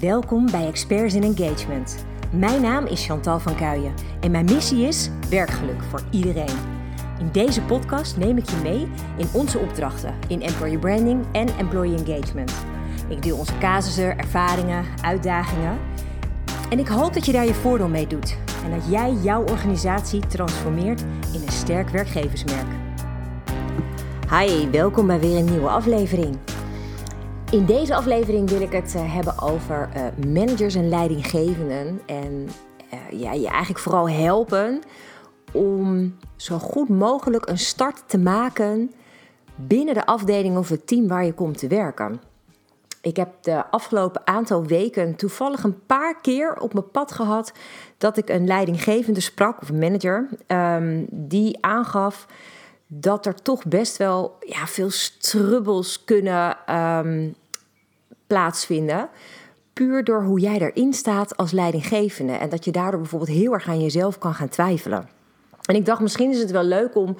Welkom bij Experts in Engagement. Mijn naam is Chantal van Kuijen en mijn missie is werkgeluk voor iedereen. In deze podcast neem ik je mee in onze opdrachten in employer branding en employee engagement. Ik deel onze casussen, ervaringen, uitdagingen en ik hoop dat je daar je voordeel mee doet en dat jij jouw organisatie transformeert in een sterk werkgeversmerk. Hi, welkom bij weer een nieuwe aflevering. In deze aflevering wil ik het uh, hebben over uh, managers en leidinggevenden. En uh, ja, je eigenlijk vooral helpen om zo goed mogelijk een start te maken binnen de afdeling of het team waar je komt te werken. Ik heb de afgelopen aantal weken toevallig een paar keer op mijn pad gehad dat ik een leidinggevende sprak, of een manager, um, die aangaf dat er toch best wel ja, veel strubbels kunnen um, plaatsvinden. Puur door hoe jij erin staat als leidinggevende. En dat je daardoor bijvoorbeeld heel erg aan jezelf kan gaan twijfelen. En ik dacht, misschien is het wel leuk om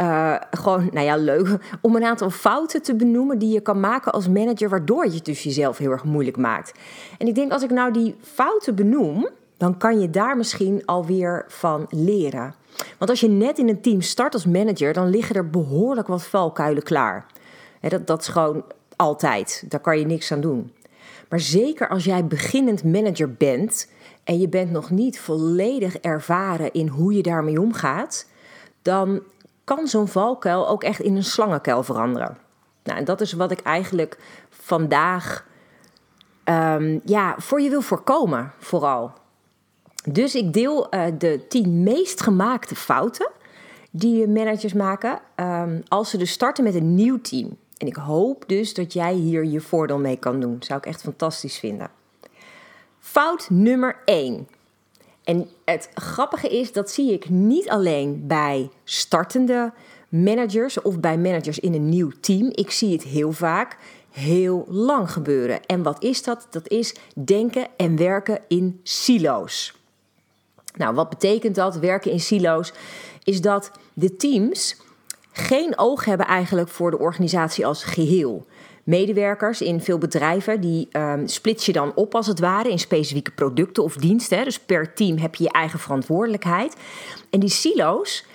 uh, gewoon, nou ja, leuk, om een aantal fouten te benoemen die je kan maken als manager, waardoor je het dus jezelf heel erg moeilijk maakt. En ik denk, als ik nou die fouten benoem, dan kan je daar misschien alweer van leren. Want als je net in een team start als manager, dan liggen er behoorlijk wat valkuilen klaar. dat, dat is gewoon altijd. Daar kan je niks aan doen. Maar zeker als jij beginnend manager bent en je bent nog niet volledig ervaren in hoe je daarmee omgaat, dan kan zo'n valkuil ook echt in een slangenkuil veranderen. Nou, en dat is wat ik eigenlijk vandaag um, ja, voor je wil voorkomen, vooral. Dus ik deel uh, de tien meest gemaakte fouten die managers maken um, als ze dus starten met een nieuw team. En ik hoop dus dat jij hier je voordeel mee kan doen. Zou ik echt fantastisch vinden. Fout nummer 1. En het grappige is, dat zie ik niet alleen bij startende managers of bij managers in een nieuw team. Ik zie het heel vaak heel lang gebeuren. En wat is dat? Dat is denken en werken in silo's. Nou, wat betekent dat? Werken in silo's is dat de teams geen oog hebben eigenlijk voor de organisatie als geheel. Medewerkers in veel bedrijven, die um, splits je dan op als het ware in specifieke producten of diensten. Dus per team heb je je eigen verantwoordelijkheid. En die silo's,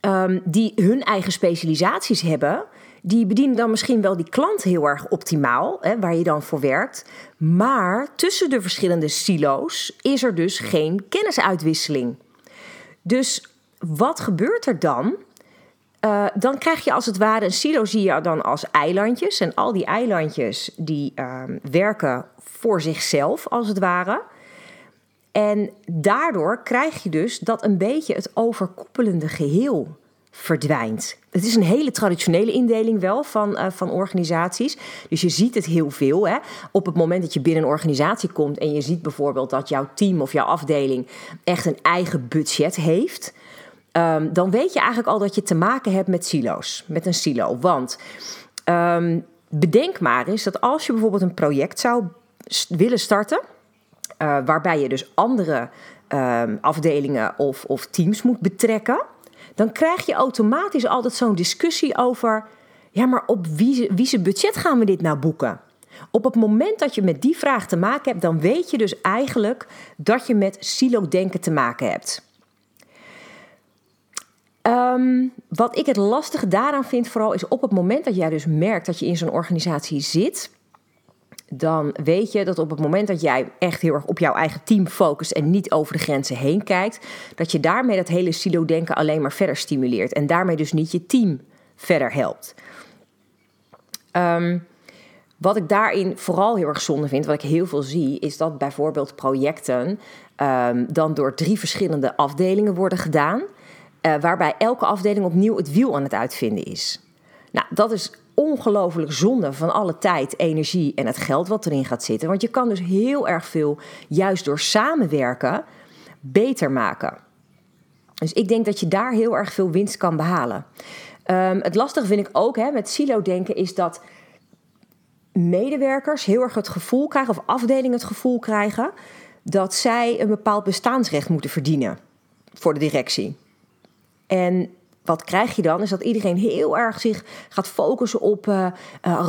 um, die hun eigen specialisaties hebben, die bedienen dan misschien wel die klant heel erg optimaal, hè, waar je dan voor werkt. Maar tussen de verschillende silo's is er dus geen kennisuitwisseling. Dus wat gebeurt er dan? Uh, dan krijg je als het ware een silo, zie je dan als eilandjes. En al die eilandjes die uh, werken voor zichzelf, als het ware. En daardoor krijg je dus dat een beetje het overkoepelende geheel verdwijnt. Het is een hele traditionele indeling wel van, uh, van organisaties. Dus je ziet het heel veel. Hè? Op het moment dat je binnen een organisatie komt en je ziet bijvoorbeeld dat jouw team of jouw afdeling echt een eigen budget heeft um, dan weet je eigenlijk al dat je te maken hebt met silo's, met een silo. Want um, bedenk maar eens dat als je bijvoorbeeld een project zou willen starten, uh, waarbij je dus andere um, afdelingen of, of teams moet betrekken, dan krijg je automatisch altijd zo'n discussie over, ja, maar op wie, wie zijn budget gaan we dit nou boeken? Op het moment dat je met die vraag te maken hebt, dan weet je dus eigenlijk dat je met silo-denken te maken hebt. Um, wat ik het lastige daaraan vind, vooral is op het moment dat jij dus merkt dat je in zo'n organisatie zit, dan weet je dat op het moment dat jij echt heel erg op jouw eigen team focust en niet over de grenzen heen kijkt, dat je daarmee dat hele silo-denken alleen maar verder stimuleert en daarmee dus niet je team verder helpt. Um, wat ik daarin vooral heel erg zonde vind, wat ik heel veel zie, is dat bijvoorbeeld projecten um, dan door drie verschillende afdelingen worden gedaan. Uh, waarbij elke afdeling opnieuw het wiel aan het uitvinden is. Nou, dat is ongelooflijk zonde van alle tijd, energie en het geld wat erin gaat zitten. Want je kan dus heel erg veel, juist door samenwerken, beter maken. Dus ik denk dat je daar heel erg veel winst kan behalen. Um, het lastige vind ik ook hè, met silo-denken is dat medewerkers heel erg het gevoel krijgen, of afdelingen het gevoel krijgen, dat zij een bepaald bestaansrecht moeten verdienen voor de directie. En wat krijg je dan? Is dat iedereen heel erg zich gaat focussen op uh, uh,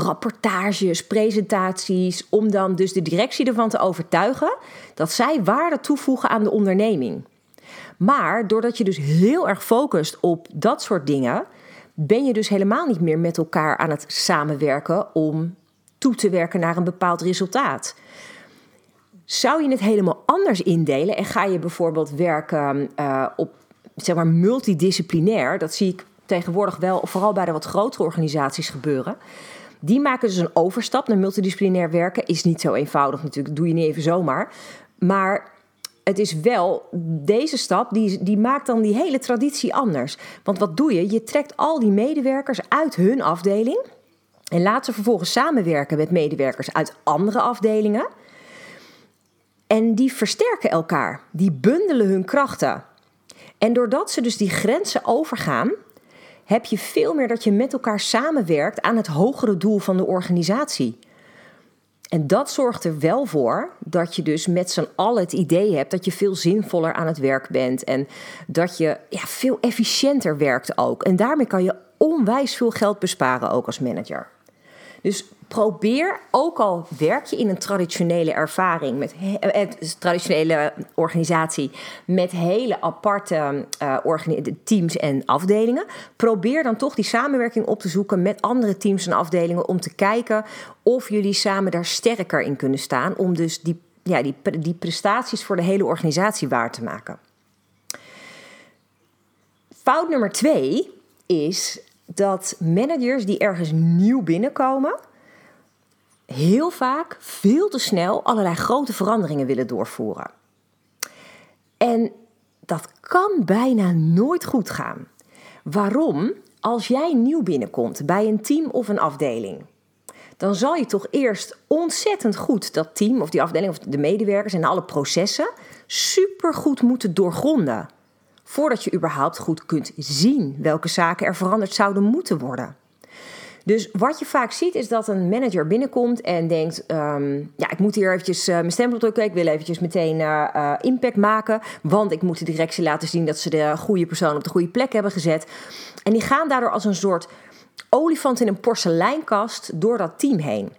rapportages, presentaties, om dan dus de directie ervan te overtuigen dat zij waarde toevoegen aan de onderneming. Maar doordat je dus heel erg focust op dat soort dingen, ben je dus helemaal niet meer met elkaar aan het samenwerken om toe te werken naar een bepaald resultaat. Zou je het helemaal anders indelen en ga je bijvoorbeeld werken uh, op zeg maar multidisciplinair, dat zie ik tegenwoordig wel, vooral bij de wat grotere organisaties gebeuren. Die maken dus een overstap naar multidisciplinair werken. Is niet zo eenvoudig natuurlijk, dat doe je niet even zomaar. Maar het is wel, deze stap, die, die maakt dan die hele traditie anders. Want wat doe je? Je trekt al die medewerkers uit hun afdeling. En laat ze vervolgens samenwerken met medewerkers uit andere afdelingen. En die versterken elkaar. Die bundelen hun krachten. En doordat ze dus die grenzen overgaan, heb je veel meer dat je met elkaar samenwerkt aan het hogere doel van de organisatie. En dat zorgt er wel voor dat je dus met z'n allen het idee hebt dat je veel zinvoller aan het werk bent en dat je ja, veel efficiënter werkt ook. En daarmee kan je onwijs veel geld besparen ook als manager. Dus probeer, ook al werk je in een traditionele ervaring, met een eh, eh, traditionele organisatie, met hele aparte uh, teams en afdelingen, probeer dan toch die samenwerking op te zoeken met andere teams en afdelingen om te kijken of jullie samen daar sterker in kunnen staan, om dus die, ja, die, die prestaties voor de hele organisatie waar te maken. Fout nummer twee is dat managers die ergens nieuw binnenkomen, heel vaak veel te snel allerlei grote veranderingen willen doorvoeren. En dat kan bijna nooit goed gaan. Waarom? Als jij nieuw binnenkomt bij een team of een afdeling, dan zal je toch eerst ontzettend goed dat team of die afdeling of de medewerkers en alle processen supergoed moeten doorgronden. Voordat je überhaupt goed kunt zien welke zaken er veranderd zouden moeten worden. Dus wat je vaak ziet is dat een manager binnenkomt en denkt: ehm, Ja, ik moet hier eventjes uh, mijn stempel drukken. Ik wil eventjes meteen uh, impact maken. Want ik moet de directie laten zien dat ze de goede persoon op de goede plek hebben gezet. En die gaan daardoor als een soort olifant in een porseleinkast door dat team heen.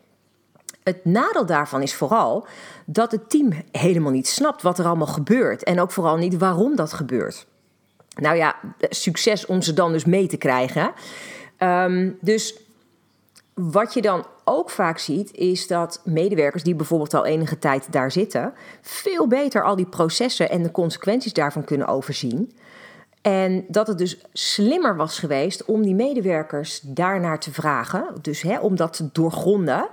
Het nadeel daarvan is vooral dat het team helemaal niet snapt wat er allemaal gebeurt. En ook vooral niet waarom dat gebeurt. Nou ja, succes om ze dan dus mee te krijgen. Um, dus wat je dan ook vaak ziet, is dat medewerkers die bijvoorbeeld al enige tijd daar zitten, veel beter al die processen en de consequenties daarvan kunnen overzien. En dat het dus slimmer was geweest om die medewerkers daarnaar te vragen, dus hè, om dat te doorgronden,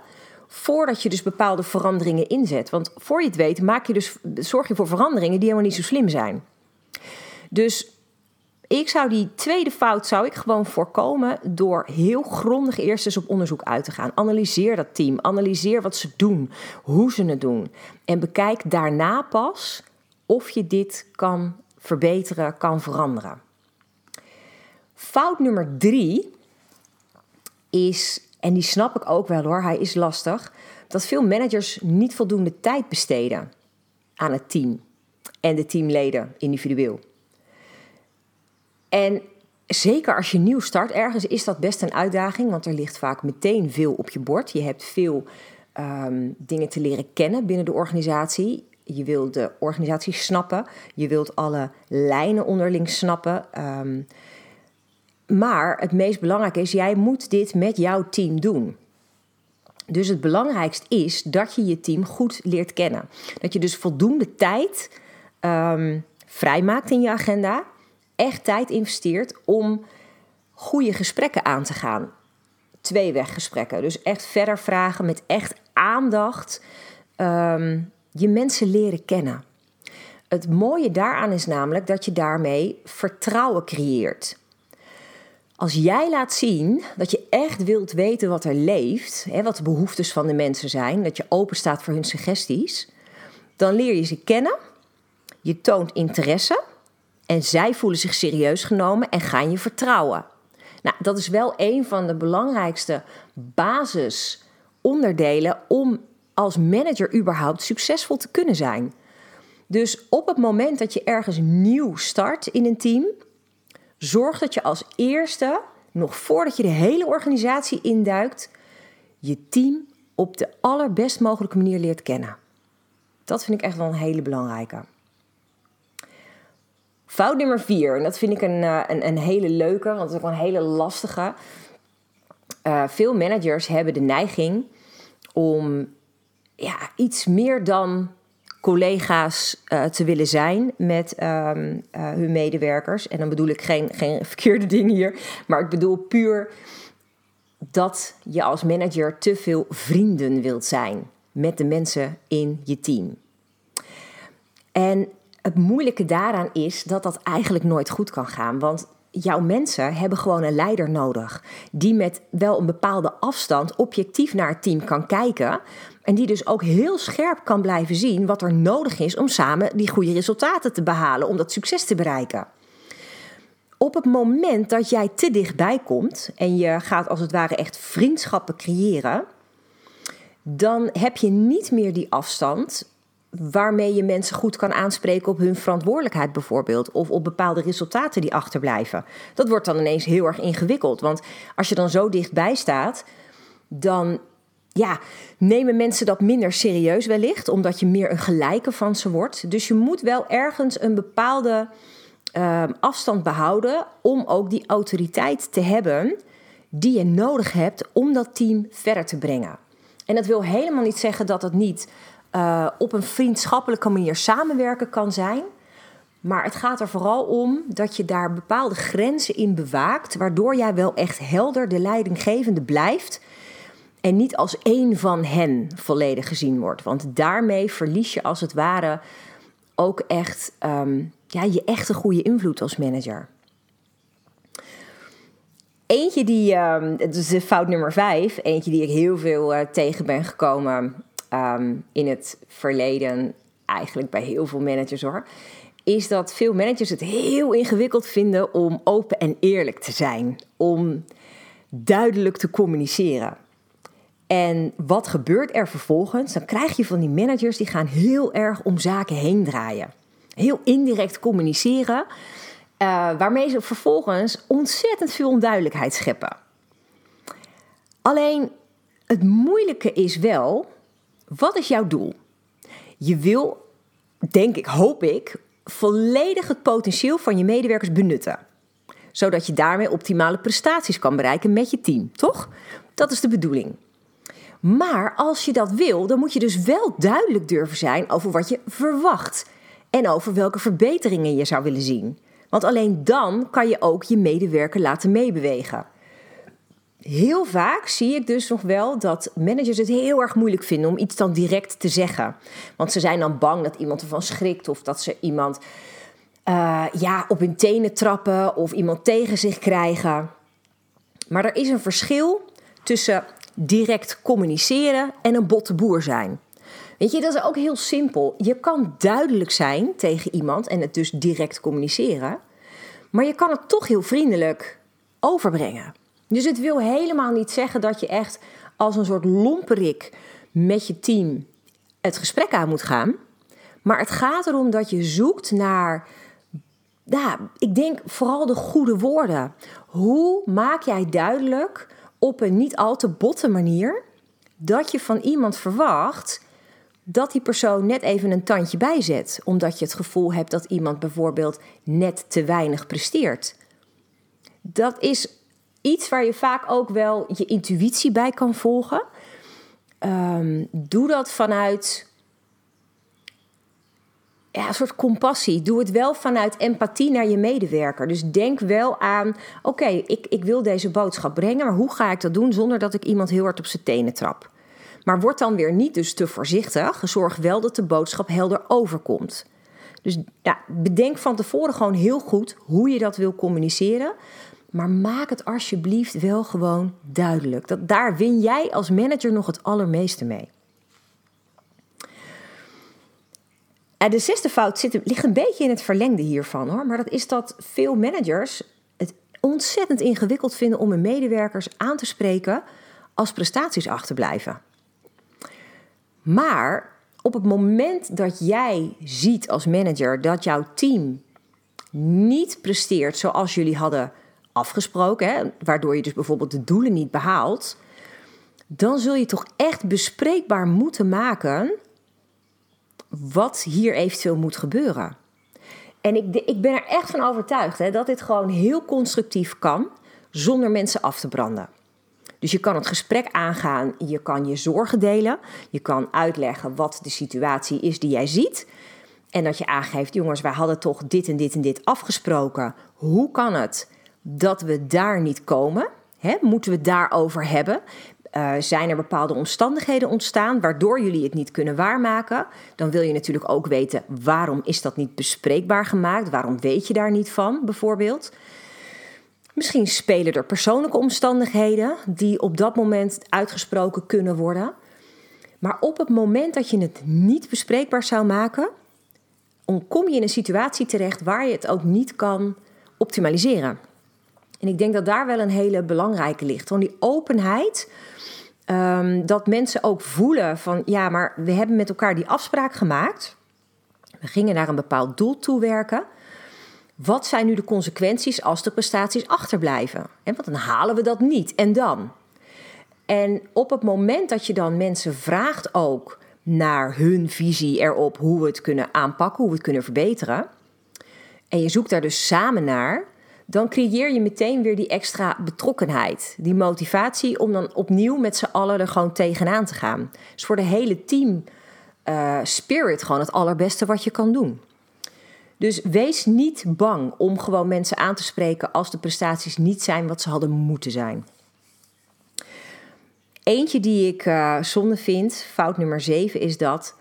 voordat je dus bepaalde veranderingen inzet. Want voor je het weet, maak je dus, zorg je voor veranderingen die helemaal niet zo slim zijn. Dus ik zou die tweede fout zou ik gewoon voorkomen door heel grondig eerst eens op onderzoek uit te gaan. Analyseer dat team, analyseer wat ze doen, hoe ze het doen. En bekijk daarna pas of je dit kan verbeteren, kan veranderen. Fout nummer drie is, en die snap ik ook wel hoor, hij is lastig, dat veel managers niet voldoende tijd besteden aan het team en de teamleden individueel. En zeker als je nieuw start ergens, is dat best een uitdaging, want er ligt vaak meteen veel op je bord. Je hebt veel um, dingen te leren kennen binnen de organisatie. Je wilt de organisatie snappen, je wilt alle lijnen onderling snappen. Um, maar het meest belangrijke is, jij moet dit met jouw team doen. Dus het belangrijkste is dat je je team goed leert kennen. Dat je dus voldoende tijd um, vrijmaakt in je agenda echt tijd investeert om goede gesprekken aan te gaan. Tweeweggesprekken. Dus echt verder vragen met echt aandacht. Um, je mensen leren kennen. Het mooie daaraan is namelijk dat je daarmee vertrouwen creëert. Als jij laat zien dat je echt wilt weten wat er leeft, hè, wat de behoeftes van de mensen zijn, dat je open staat voor hun suggesties, dan leer je ze kennen. Je toont interesse en zij voelen zich serieus genomen en gaan je vertrouwen. Nou, dat is wel een van de belangrijkste basisonderdelen om als manager überhaupt succesvol te kunnen zijn. Dus op het moment dat je ergens nieuw start in een team, Zorg dat je als eerste, nog voordat je de hele organisatie induikt, je team op de allerbest mogelijke manier leert kennen. Dat vind ik echt wel een hele belangrijke. Fout nummer vier, en dat vind ik een, eh, een, een hele leuke, want het is ook een hele lastige. Uh, veel managers hebben de neiging om ja, iets meer dan collega's uh, te willen zijn met uh, hun medewerkers. En dan bedoel ik geen, geen verkeerde dingen hier, maar ik bedoel puur dat je als manager te veel vrienden wilt zijn met de mensen in je team. En het moeilijke daaraan is dat dat eigenlijk nooit goed kan gaan. Want jouw mensen hebben gewoon een leider nodig. Die met wel een bepaalde afstand objectief naar het team kan kijken. En die dus ook heel scherp kan blijven zien wat er nodig is om samen die goede resultaten te behalen. Om dat succes te bereiken. Op het moment dat jij te dichtbij komt en je gaat als het ware echt vriendschappen creëren, dan heb je niet meer die afstand waarmee je mensen goed kan aanspreken op hun verantwoordelijkheid bijvoorbeeld. Of op bepaalde resultaten die achterblijven. Dat wordt dan ineens heel erg ingewikkeld. Want als je dan zo dichtbij staat, dan ja, nemen mensen dat minder serieus wellicht. Omdat je meer een gelijke van ze wordt. Dus je moet wel ergens een bepaalde uh, afstand behouden om ook die autoriteit te hebben die je nodig hebt om dat team verder te brengen. En dat wil helemaal niet zeggen dat het niet uh, op een vriendschappelijke manier samenwerken kan zijn. Maar het gaat er vooral om dat je daar bepaalde grenzen in bewaakt, waardoor jij wel echt helder de leidinggevende blijft en niet als één van hen volledig gezien wordt. Want daarmee verlies je als het ware ook echt um, ja, je echte goede invloed als manager. Eentje die, um, is fout nummer vijf, eentje die ik heel veel uh, tegen ben gekomen um, in het verleden, eigenlijk bij heel veel managers hoor, is dat veel managers het heel ingewikkeld vinden om open en eerlijk te zijn, om duidelijk te communiceren. En wat gebeurt er vervolgens? Dan krijg je van die managers die gaan heel erg om zaken heen draaien. Heel indirect communiceren, uh, waarmee ze vervolgens ontzettend veel onduidelijkheid scheppen. Alleen het moeilijke is wel wat is jouw doel? Je wil, denk ik, hoop ik, volledig het potentieel van je medewerkers benutten. Zodat je daarmee optimale prestaties kan bereiken met je team, toch? Dat is de bedoeling. Maar als je dat wil, dan moet je dus wel duidelijk durven zijn over wat je verwacht en over welke verbeteringen je zou willen zien. Want alleen dan kan je ook je medewerker laten meebewegen heel vaak zie ik dus nog wel dat managers het heel erg moeilijk vinden om iets dan direct te zeggen. Want ze zijn dan bang dat iemand ervan schrikt of dat ze iemand uh, ja, op hun tenen trappen of iemand tegen zich krijgen. Maar er is een verschil tussen direct communiceren en een botte boer zijn. Weet je, dat is ook heel simpel. Je kan duidelijk zijn tegen iemand en het dus direct communiceren, maar je kan het toch heel vriendelijk overbrengen. Dus het wil helemaal niet zeggen dat je echt als een soort lomperik met je team het gesprek aan moet gaan. Maar het gaat erom dat je zoekt naar, ik denk vooral de goede woorden. Hoe maak jij duidelijk op een niet al te botte manier dat je van iemand verwacht dat die persoon net even een tandje bijzet, omdat je het gevoel hebt dat iemand bijvoorbeeld net te weinig presteert. Dat is iets waar je vaak ook wel je intuïtie bij kan volgen. Um, doe dat vanuit ja, een soort compassie. Doe het wel vanuit empathie naar je medewerker. Dus denk wel aan: oké, ik, ik wil deze boodschap brengen, maar hoe ga ik dat doen zonder dat ik iemand heel hard op zijn tenen trap? Maar word dan weer niet dus te voorzichtig. Zorg wel dat de boodschap helder overkomt. Dus ja, bedenk van tevoren gewoon heel goed hoe je dat wil communiceren. Maar maak het alsjeblieft wel gewoon duidelijk. Dat, daar win jij als manager nog het allermeeste mee. En de zesde fout zit, ligt een beetje in het verlengde hiervan hoor. Maar dat is dat veel managers het ontzettend ingewikkeld vinden om hun medewerkers aan te spreken als prestaties achterblijven. Maar op het moment dat jij ziet als manager dat jouw team niet presteert zoals jullie hadden afgesproken, hè, waardoor je dus bijvoorbeeld de doelen niet behaalt, dan zul je toch echt bespreekbaar moeten maken wat hier eventueel moet gebeuren. En ik, ik ben er echt van overtuigd hè, dat dit gewoon heel constructief kan zonder mensen af te branden. Dus je kan het gesprek aangaan, je kan je zorgen delen, je kan uitleggen wat de situatie is die jij ziet. En dat je aangeeft, jongens, wij hadden toch dit en dit en dit afgesproken. Hoe kan het dat we daar niet komen? He, moeten we het daarover hebben? Uh, zijn er bepaalde omstandigheden ontstaan waardoor jullie het niet kunnen waarmaken? Dan wil je natuurlijk ook weten waarom is dat niet bespreekbaar gemaakt? Waarom weet je daar niet van, bijvoorbeeld? Misschien spelen er persoonlijke omstandigheden die op dat moment uitgesproken kunnen worden. Maar op het moment dat je het niet bespreekbaar zou maken, kom je in een situatie terecht waar je het ook niet kan optimaliseren. En ik denk dat daar wel een hele belangrijke ligt. Gewoon die openheid. Um, dat mensen ook voelen van ja, maar we hebben met elkaar die afspraak gemaakt. We gingen naar een bepaald doel toewerken. Wat zijn nu de consequenties als de prestaties achterblijven? En want dan halen we dat niet. En dan? En op het moment dat je dan mensen vraagt ook naar hun visie erop hoe we het kunnen aanpakken, hoe we het kunnen verbeteren. En je zoekt daar dus samen naar, dan creëer je meteen weer die extra betrokkenheid, die motivatie om dan opnieuw met z'n allen er gewoon tegenaan te gaan. Dus voor de hele team uh, spirit gewoon het allerbeste wat je kan doen. Dus wees niet bang om gewoon mensen aan te spreken als de prestaties niet zijn wat ze hadden moeten zijn. Eentje die ik uh, zonde vind, fout nummer 7, is dat,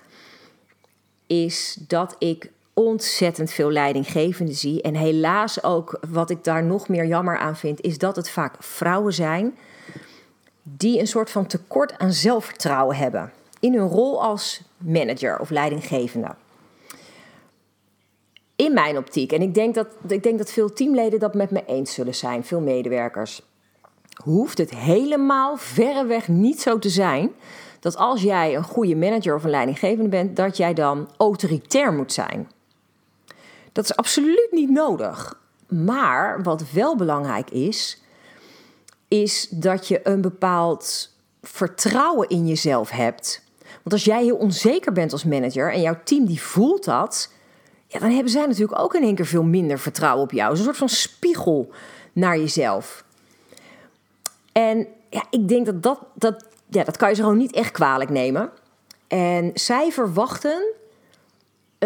is dat ik ontzettend veel leidinggevenden zie. En helaas ook, wat ik daar nog meer jammer aan vind, is dat het vaak vrouwen zijn die een soort van tekort aan zelfvertrouwen hebben in hun rol als manager of leidinggevende. In mijn optiek, en ik denk dat, ik denk dat veel teamleden dat met me eens zullen zijn, veel medewerkers, hoeft het helemaal verreweg niet zo te zijn dat als jij een goede manager of een leidinggevende bent, dat jij dan autoritair moet zijn. Dat is absoluut niet nodig. Maar wat wel belangrijk is, is dat je een bepaald vertrouwen in jezelf hebt. Want als jij heel onzeker bent als manager en jouw team die voelt dat, ja, dan hebben zij natuurlijk ook in één keer veel minder vertrouwen op jou. Is een soort van spiegel naar jezelf. En ja, ik denk dat dat, dat, ja, dat kan je ze gewoon niet echt kwalijk nemen. En zij verwachten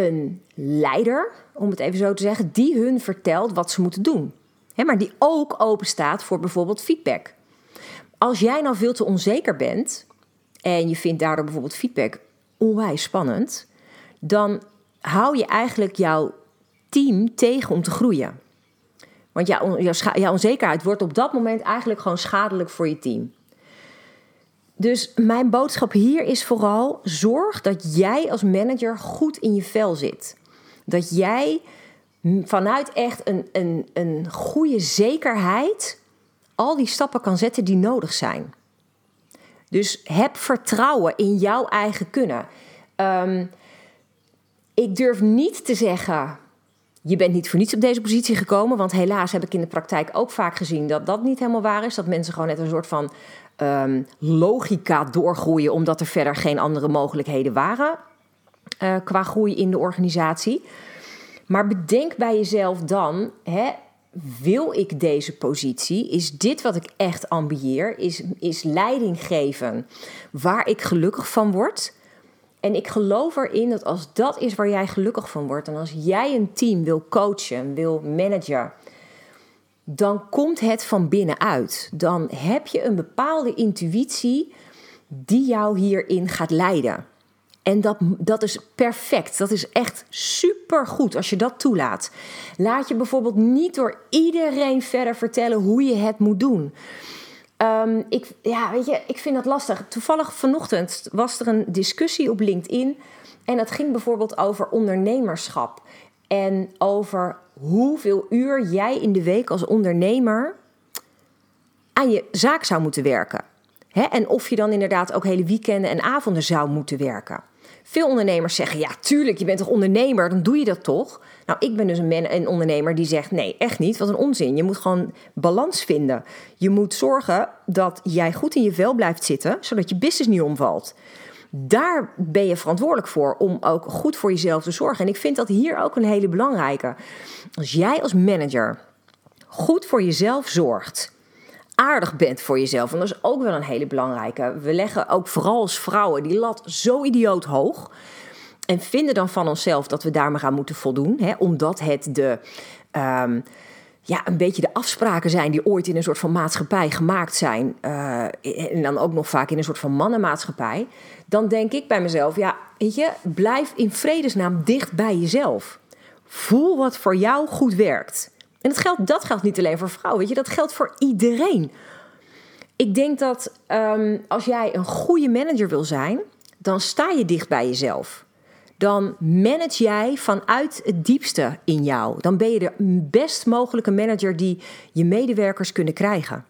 een leider, om het even zo te zeggen, die hun vertelt wat ze moeten doen. maar die ook open staat voor bijvoorbeeld feedback. Als jij nou veel te onzeker bent en je vindt daardoor bijvoorbeeld feedback onwijs spannend, dan hou je eigenlijk jouw team tegen om te groeien. Want jouw, jouw, onzekerheid wordt op dat moment eigenlijk gewoon schadelijk voor je team. Dus mijn boodschap hier is vooral: zorg dat jij als manager goed in je vel zit. Dat jij vanuit echt een, een, een goede zekerheid al die stappen kan zetten die nodig zijn. Dus heb vertrouwen in jouw eigen kunnen. Ehm, ik durf niet te zeggen je bent niet voor niets op deze positie gekomen. Want helaas heb ik in de praktijk ook vaak gezien dat dat niet helemaal waar is. Dat mensen gewoon net een soort van um, logica doorgroeien, omdat er verder geen andere mogelijkheden waren uh, qua groei in de organisatie. Maar bedenk bij jezelf dan, hè, wil ik deze positie? Is dit wat ik echt ambieer? Is, is leiding geven waar ik gelukkig van word? En ik geloof erin dat als dat is waar jij gelukkig van wordt en als jij een team wil coachen, wil managen, dan komt het van binnenuit. Dan heb je een bepaalde intuïtie die jou hierin gaat leiden. En dat, dat is perfect. Dat is echt super goed als je dat toelaat. Laat je bijvoorbeeld niet door iedereen verder vertellen hoe je het moet doen. Um, ik, ja, weet je, ik vind dat lastig. Toevallig vanochtend was er een discussie op LinkedIn. En dat ging bijvoorbeeld over ondernemerschap. En over hoeveel uur jij in de week als ondernemer aan je zaak zou moeten werken. Hè? En of je dan inderdaad ook hele weekenden en avonden zou moeten werken. Veel ondernemers zeggen: ja, tuurlijk, je bent toch ondernemer, dan doe je dat toch? Nou, ik ben dus een, een ondernemer die zegt: nee, echt niet. Wat een onzin. Je moet gewoon balans vinden. Je moet zorgen dat jij goed in je vel blijft zitten, zodat je business niet omvalt. Daar ben je verantwoordelijk voor om ook goed voor jezelf te zorgen. En ik vind dat hier ook een hele belangrijke. Als jij als manager goed voor jezelf zorgt, aardig bent voor jezelf, en dat is ook wel een hele belangrijke. We leggen ook vooral als vrouwen die lat zo idioot hoog. En vinden dan van onszelf dat we daar maar aan moeten voldoen. Hè, omdat het de, um, ja, een beetje de afspraken zijn die ooit in een soort van maatschappij gemaakt zijn. Uh, en dan ook nog vaak in een soort van mannenmaatschappij. Dan denk ik bij mezelf, ja, weet je, blijf in vredesnaam dicht bij jezelf. Voel wat voor jou goed werkt. En dat geldt, dat geldt niet alleen voor vrouwen, weet je, dat geldt voor iedereen. Ik denk dat um, als jij een goede manager wil zijn, dan sta je dicht bij jezelf dan manage jij vanuit het diepste in jou. Dan ben je de best mogelijke manager die je medewerkers kunnen krijgen.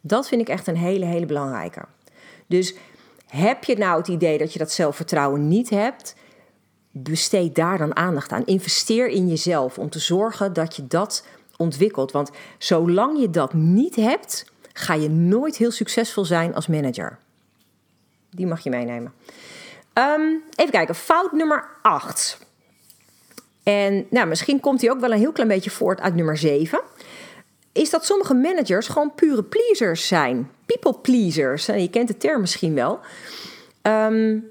Dat vind ik echt een hele, hele belangrijke. Dus heb je nou het idee dat je dat zelfvertrouwen niet hebt, besteed daar dan aandacht aan. Investeer in jezelf om te zorgen dat je dat ontwikkelt. Want zolang je dat niet hebt, ga je nooit heel succesvol zijn als manager. Die mag je meenemen. Um, even kijken, fout nummer 8. En nou, misschien komt hij ook wel een heel klein beetje voort uit nummer 7. Is dat sommige managers gewoon pure pleasers zijn. People pleasers. Je kent de term misschien wel. Um,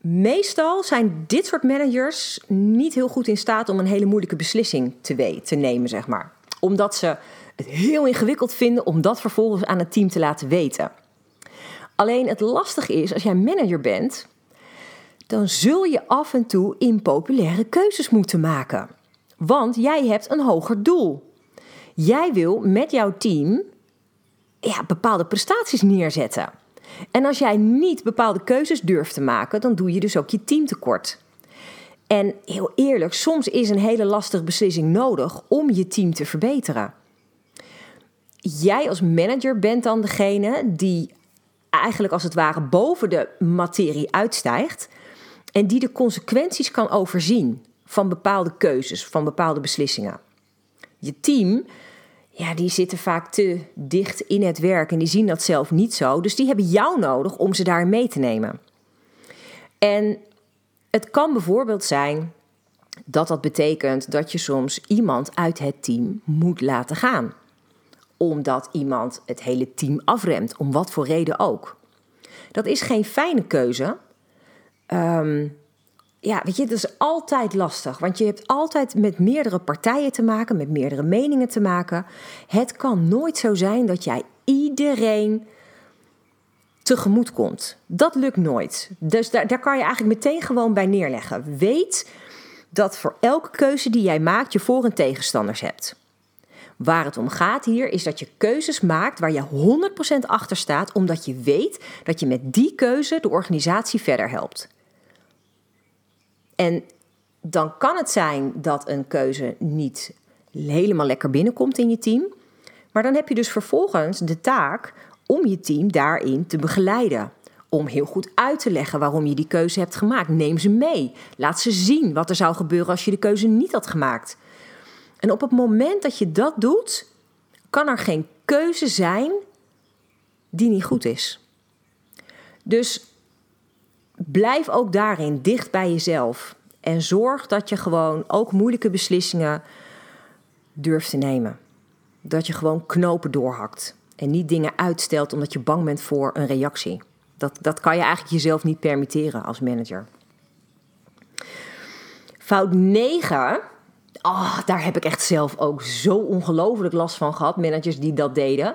meestal zijn dit soort managers niet heel goed in staat om een hele moeilijke beslissing te, te nemen, zeg maar. Omdat ze het heel ingewikkeld vinden om dat vervolgens aan het team te laten weten. Alleen het lastige is, als jij manager bent, dan zul je af en toe impopulaire keuzes moeten maken. Want jij hebt een hoger doel. Jij wil met jouw team ja, bepaalde prestaties neerzetten. En als jij niet bepaalde keuzes durft te maken, dan doe je dus ook je team tekort. En heel eerlijk, soms is een hele lastige beslissing nodig om je team te verbeteren. Jij als manager bent dan degene die eigenlijk als het ware boven de materie uitstijgt en die de consequenties kan overzien van bepaalde keuzes, van bepaalde beslissingen. Je team, ja, die zitten vaak te dicht in het werk en die zien dat zelf niet zo. Dus die hebben jou nodig om ze daar mee te nemen. En het kan bijvoorbeeld zijn dat dat betekent dat je soms iemand uit het team moet laten gaan. Omdat iemand het hele team afremt, om wat voor reden ook. Dat is geen fijne keuze, Um, ja, weet je, dat is altijd lastig. Want je hebt altijd met meerdere partijen te maken, met meerdere meningen te maken. Het kan nooit zo zijn dat jij iedereen tegemoet komt. Dat lukt nooit. Dus daar, daar kan je eigenlijk meteen gewoon bij neerleggen. Weet dat voor elke keuze die jij maakt, je voor- en tegenstanders hebt. Waar het om gaat hier is dat je keuzes maakt waar je 100% achter staat, omdat je weet dat je met die keuze de organisatie verder helpt. En dan kan het zijn dat een keuze niet helemaal lekker binnenkomt in je team. Maar dan heb je dus vervolgens de taak om je team daarin te begeleiden. Om heel goed uit te leggen waarom je die keuze hebt gemaakt. Neem ze mee. Laat ze zien wat er zou gebeuren als je de keuze niet had gemaakt. En op het moment dat je dat doet, kan er geen keuze zijn die niet goed is. Dus blijf ook daarin dicht bij jezelf. En zorg dat je gewoon ook moeilijke beslissingen durft te nemen. Dat je gewoon knopen doorhakt. En niet dingen uitstelt omdat je bang bent voor een reactie. Dat, dat kan je eigenlijk jezelf niet permitteren als manager. Fout 9. Oh, daar heb ik echt zelf ook zo ongelooflijk last van gehad. Managers die dat deden.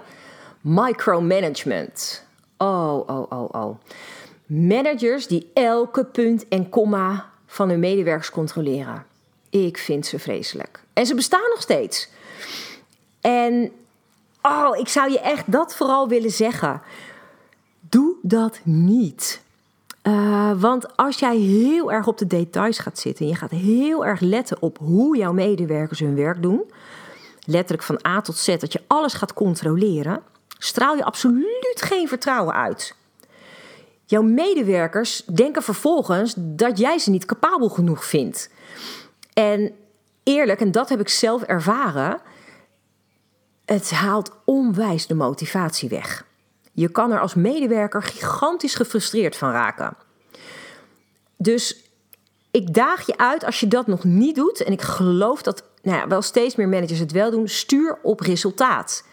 Micromanagement. Oh, oh, oh, oh. Managers die elke punt en komma van hun medewerkers controleren. Ik vind ze vreselijk. En ze bestaan nog steeds. En oh, ik zou je echt dat vooral willen zeggen. Doe dat niet. Uh, want als jij heel erg op de details gaat zitten en je gaat heel erg letten op hoe jouw medewerkers hun werk doen, letterlijk van A tot Z, dat je alles gaat controleren, straal je absoluut geen vertrouwen uit. Jouw medewerkers denken vervolgens dat jij ze niet capabel genoeg vindt. En eerlijk, en dat heb ik zelf ervaren, het haalt onwijs de motivatie weg. Je kan er als medewerker gigantisch gefrustreerd van raken. Dus ik daag je uit als je dat nog niet doet. En ik geloof dat nou ja, wel steeds meer managers het wel doen. Stuur op resultaat.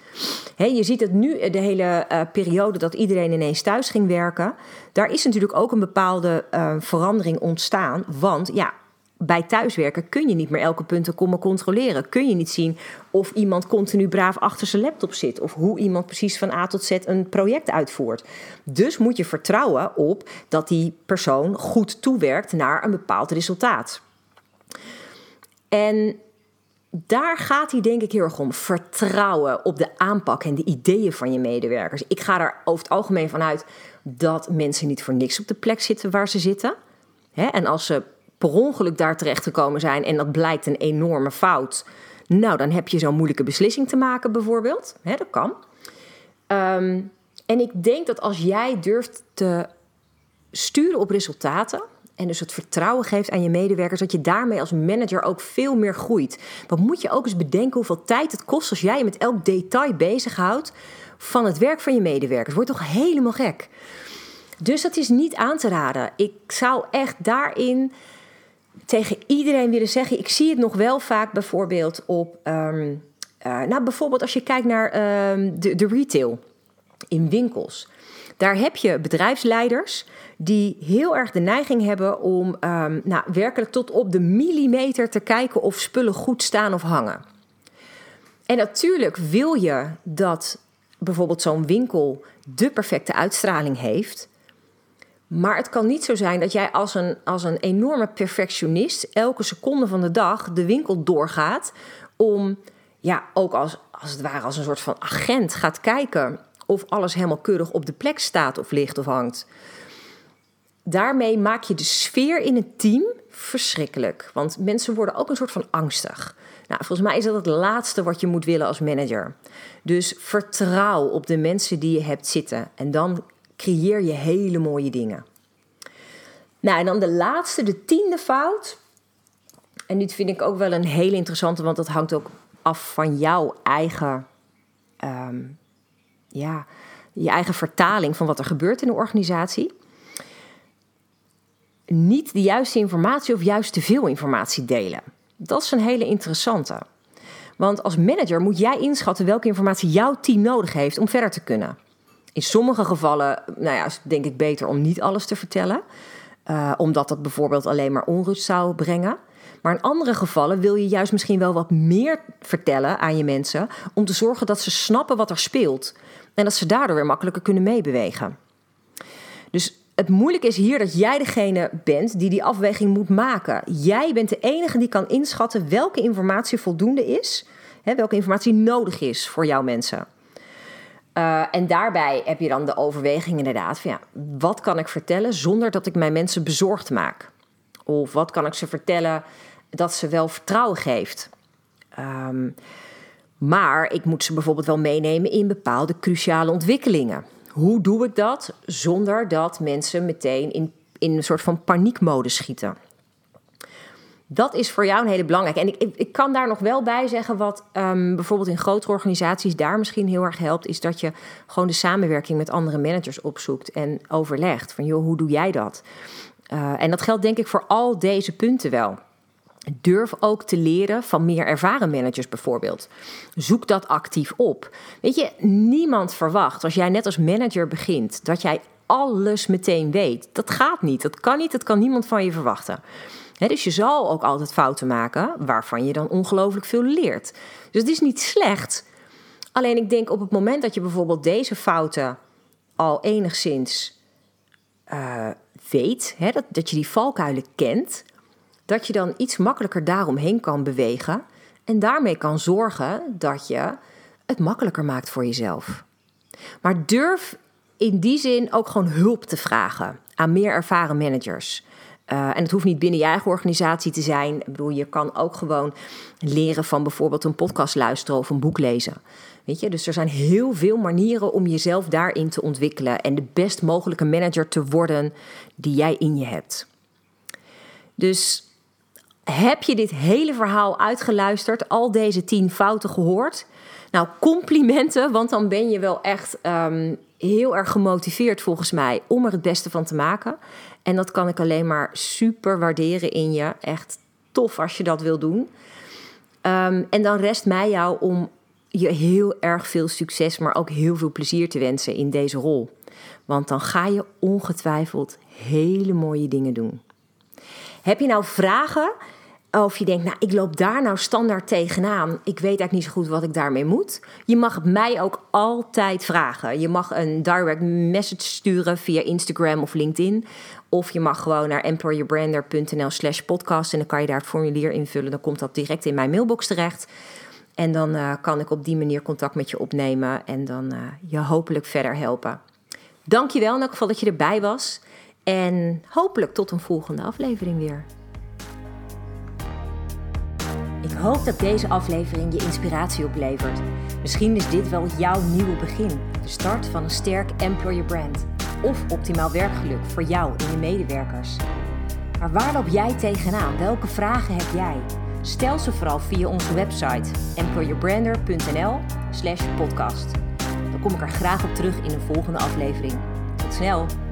Je ziet het nu, de hele eh, periode dat iedereen ineens thuis ging werken. Daar is natuurlijk ook een bepaalde uh, verandering ontstaan. Want ja, bij thuiswerken kun je niet meer elke punt komen controleren. Kun je niet zien of iemand continu braaf achter zijn laptop zit. Of hoe iemand precies van A tot Z een project uitvoert. Dus moet je vertrouwen op dat die persoon goed toewerkt naar een bepaald resultaat. En daar gaat hij denk ik heel erg om. Vertrouwen op de aanpak en de ideeën van je medewerkers. Ik ga er over het algemeen vanuit dat mensen niet voor niks op de plek zitten waar ze zitten. en als ze per ongeluk daar terecht gekomen zijn en dat blijkt een enorme fout, nou dan heb je zo'n moeilijke beslissing te maken, bijvoorbeeld. Hè, dat kan. Ehm, en ik denk dat als jij durft te sturen op resultaten. En dus het vertrouwen geeft aan je medewerkers, dat je daarmee als manager ook veel meer groeit. Wat moet je ook eens bedenken hoeveel tijd het kost als jij je met elk detail bezighoudt van het werk van je medewerkers. Wordt toch helemaal gek. Dus dat is niet aan te raden. Ik zou echt daarin tegen iedereen willen zeggen. Ik zie het nog wel vaak bijvoorbeeld op. Ehm, eh, nou, bijvoorbeeld als je kijkt naar ehm, de, de retail in winkels. Daar heb je bedrijfsleiders die heel erg de neiging hebben om um, nou, werkelijk tot op de millimeter te kijken of spullen goed staan of hangen. En natuurlijk wil je dat bijvoorbeeld zo'n winkel de perfecte uitstraling heeft. Maar het kan niet zo zijn dat jij als een, als een enorme perfectionist elke seconde van de dag de winkel doorgaat om, ja, ook als, als het ware als een soort van agent gaat kijken of alles helemaal keurig op de plek staat of ligt of hangt. Daarmee maak je de sfeer in het team verschrikkelijk. Want mensen worden ook een soort van angstig. Nou, volgens mij is dat het laatste wat je moet willen als manager. Dus vertrouw op de mensen die je hebt zitten. En dan creëer je hele mooie dingen. Nou, en dan de laatste, de tiende fout. En dit vind ik ook wel een hele interessante, want dat hangt ook af van jouw eigen, ehm, ja, je eigen vertaling van wat er gebeurt in de organisatie. Niet de juiste informatie of juist te veel informatie delen. Dat is een hele interessante. Want als manager moet jij inschatten welke informatie jouw team nodig heeft om verder te kunnen. In sommige gevallen nou ja, is denk ik beter om niet alles te vertellen. Uh, omdat dat bijvoorbeeld alleen maar onrust zou brengen. Maar in andere gevallen wil je juist misschien wel wat meer vertellen aan je mensen. Om te zorgen dat ze snappen wat er speelt. En dat ze daardoor weer makkelijker kunnen meebewegen. Dus het moeilijke is hier dat jij degene bent die die afweging moet maken. Jij bent de enige die kan inschatten welke informatie voldoende is. Hè, welke informatie nodig is voor jouw mensen. Uh, en daarbij heb je dan de overweging inderdaad van ja, wat kan ik vertellen zonder dat ik mijn mensen bezorgd maak? Of wat kan ik ze vertellen dat ze wel vertrouwen geeft? Um, maar ik moet ze bijvoorbeeld wel meenemen in bepaalde cruciale ontwikkelingen. Hoe doe ik dat zonder dat mensen meteen in, in een soort van paniekmode schieten? Dat is voor jou een hele belangrijke. En ik, ik, kan daar nog wel bij zeggen wat um, bijvoorbeeld in grotere organisaties daar misschien heel erg helpt, is dat je gewoon de samenwerking met andere managers opzoekt en overlegt. Van joh, hoe doe jij dat? Uh, en dat geldt denk ik voor al deze punten wel. Durf ook te leren van meer ervaren managers bijvoorbeeld. Zoek dat actief op. Weet je, niemand verwacht als jij net als manager begint dat jij alles meteen weet. Dat gaat niet. Dat kan niet. Dat kan niemand van je verwachten dus je zal ook altijd fouten maken waarvan je dan ongelooflijk veel leert. Dus het is niet slecht. Alleen ik denk op het moment dat je bijvoorbeeld deze fouten al enigszins uh, weet, dat, dat je die valkuilen kent, dat je dan iets makkelijker daaromheen kan bewegen en daarmee kan zorgen dat je het makkelijker maakt voor jezelf. Maar durf in die zin ook gewoon hulp te vragen aan meer ervaren managers. en het hoeft niet binnen je eigen organisatie te zijn. Ik bedoel, je kan ook gewoon leren van bijvoorbeeld een podcast luisteren of een boek lezen. Weet je? Dus er zijn heel veel manieren om jezelf daarin te ontwikkelen en de best mogelijke manager te worden die jij in je hebt. Dus heb je dit hele verhaal uitgeluisterd, al deze tien fouten gehoord? Nou, complimenten, want dan ben je wel echt ehm, heel erg gemotiveerd volgens mij om er het beste van te maken. En dat kan ik alleen maar super waarderen in je. Echt tof als je dat wil doen. Ehm, en dan rest mij jou om je heel erg veel succes, maar ook heel veel plezier te wensen in deze rol. Want dan ga je ongetwijfeld hele mooie dingen doen. Heb je nou vragen? Of je denkt, nou, ik loop daar nou standaard tegenaan. Ik weet eigenlijk niet zo goed wat ik daarmee moet. Je mag mij ook altijd vragen. Je mag een direct message sturen via Instagram of LinkedIn. Of je mag gewoon naar employerbrander.nl slash podcast. En dan kan je daar het formulier invullen. Dan komt dat direct in mijn mailbox terecht. En dan uh, kan ik op die manier contact met je opnemen. En dan uh, je hopelijk verder helpen. Dankjewel in elk geval dat je erbij was. En hopelijk tot een volgende aflevering weer. Ik hoop dat deze aflevering je inspiratie oplevert. Misschien is dit wel jouw nieuwe begin. De start van een sterk employer brand. Of optimaal werkgeluk voor jou en je medewerkers. Maar waar loop jij tegenaan? Welke vragen heb jij? Stel ze vooral via onze website employerbrander.nl slash podcast. Dan kom ik er graag op terug in een volgende aflevering. Tot snel!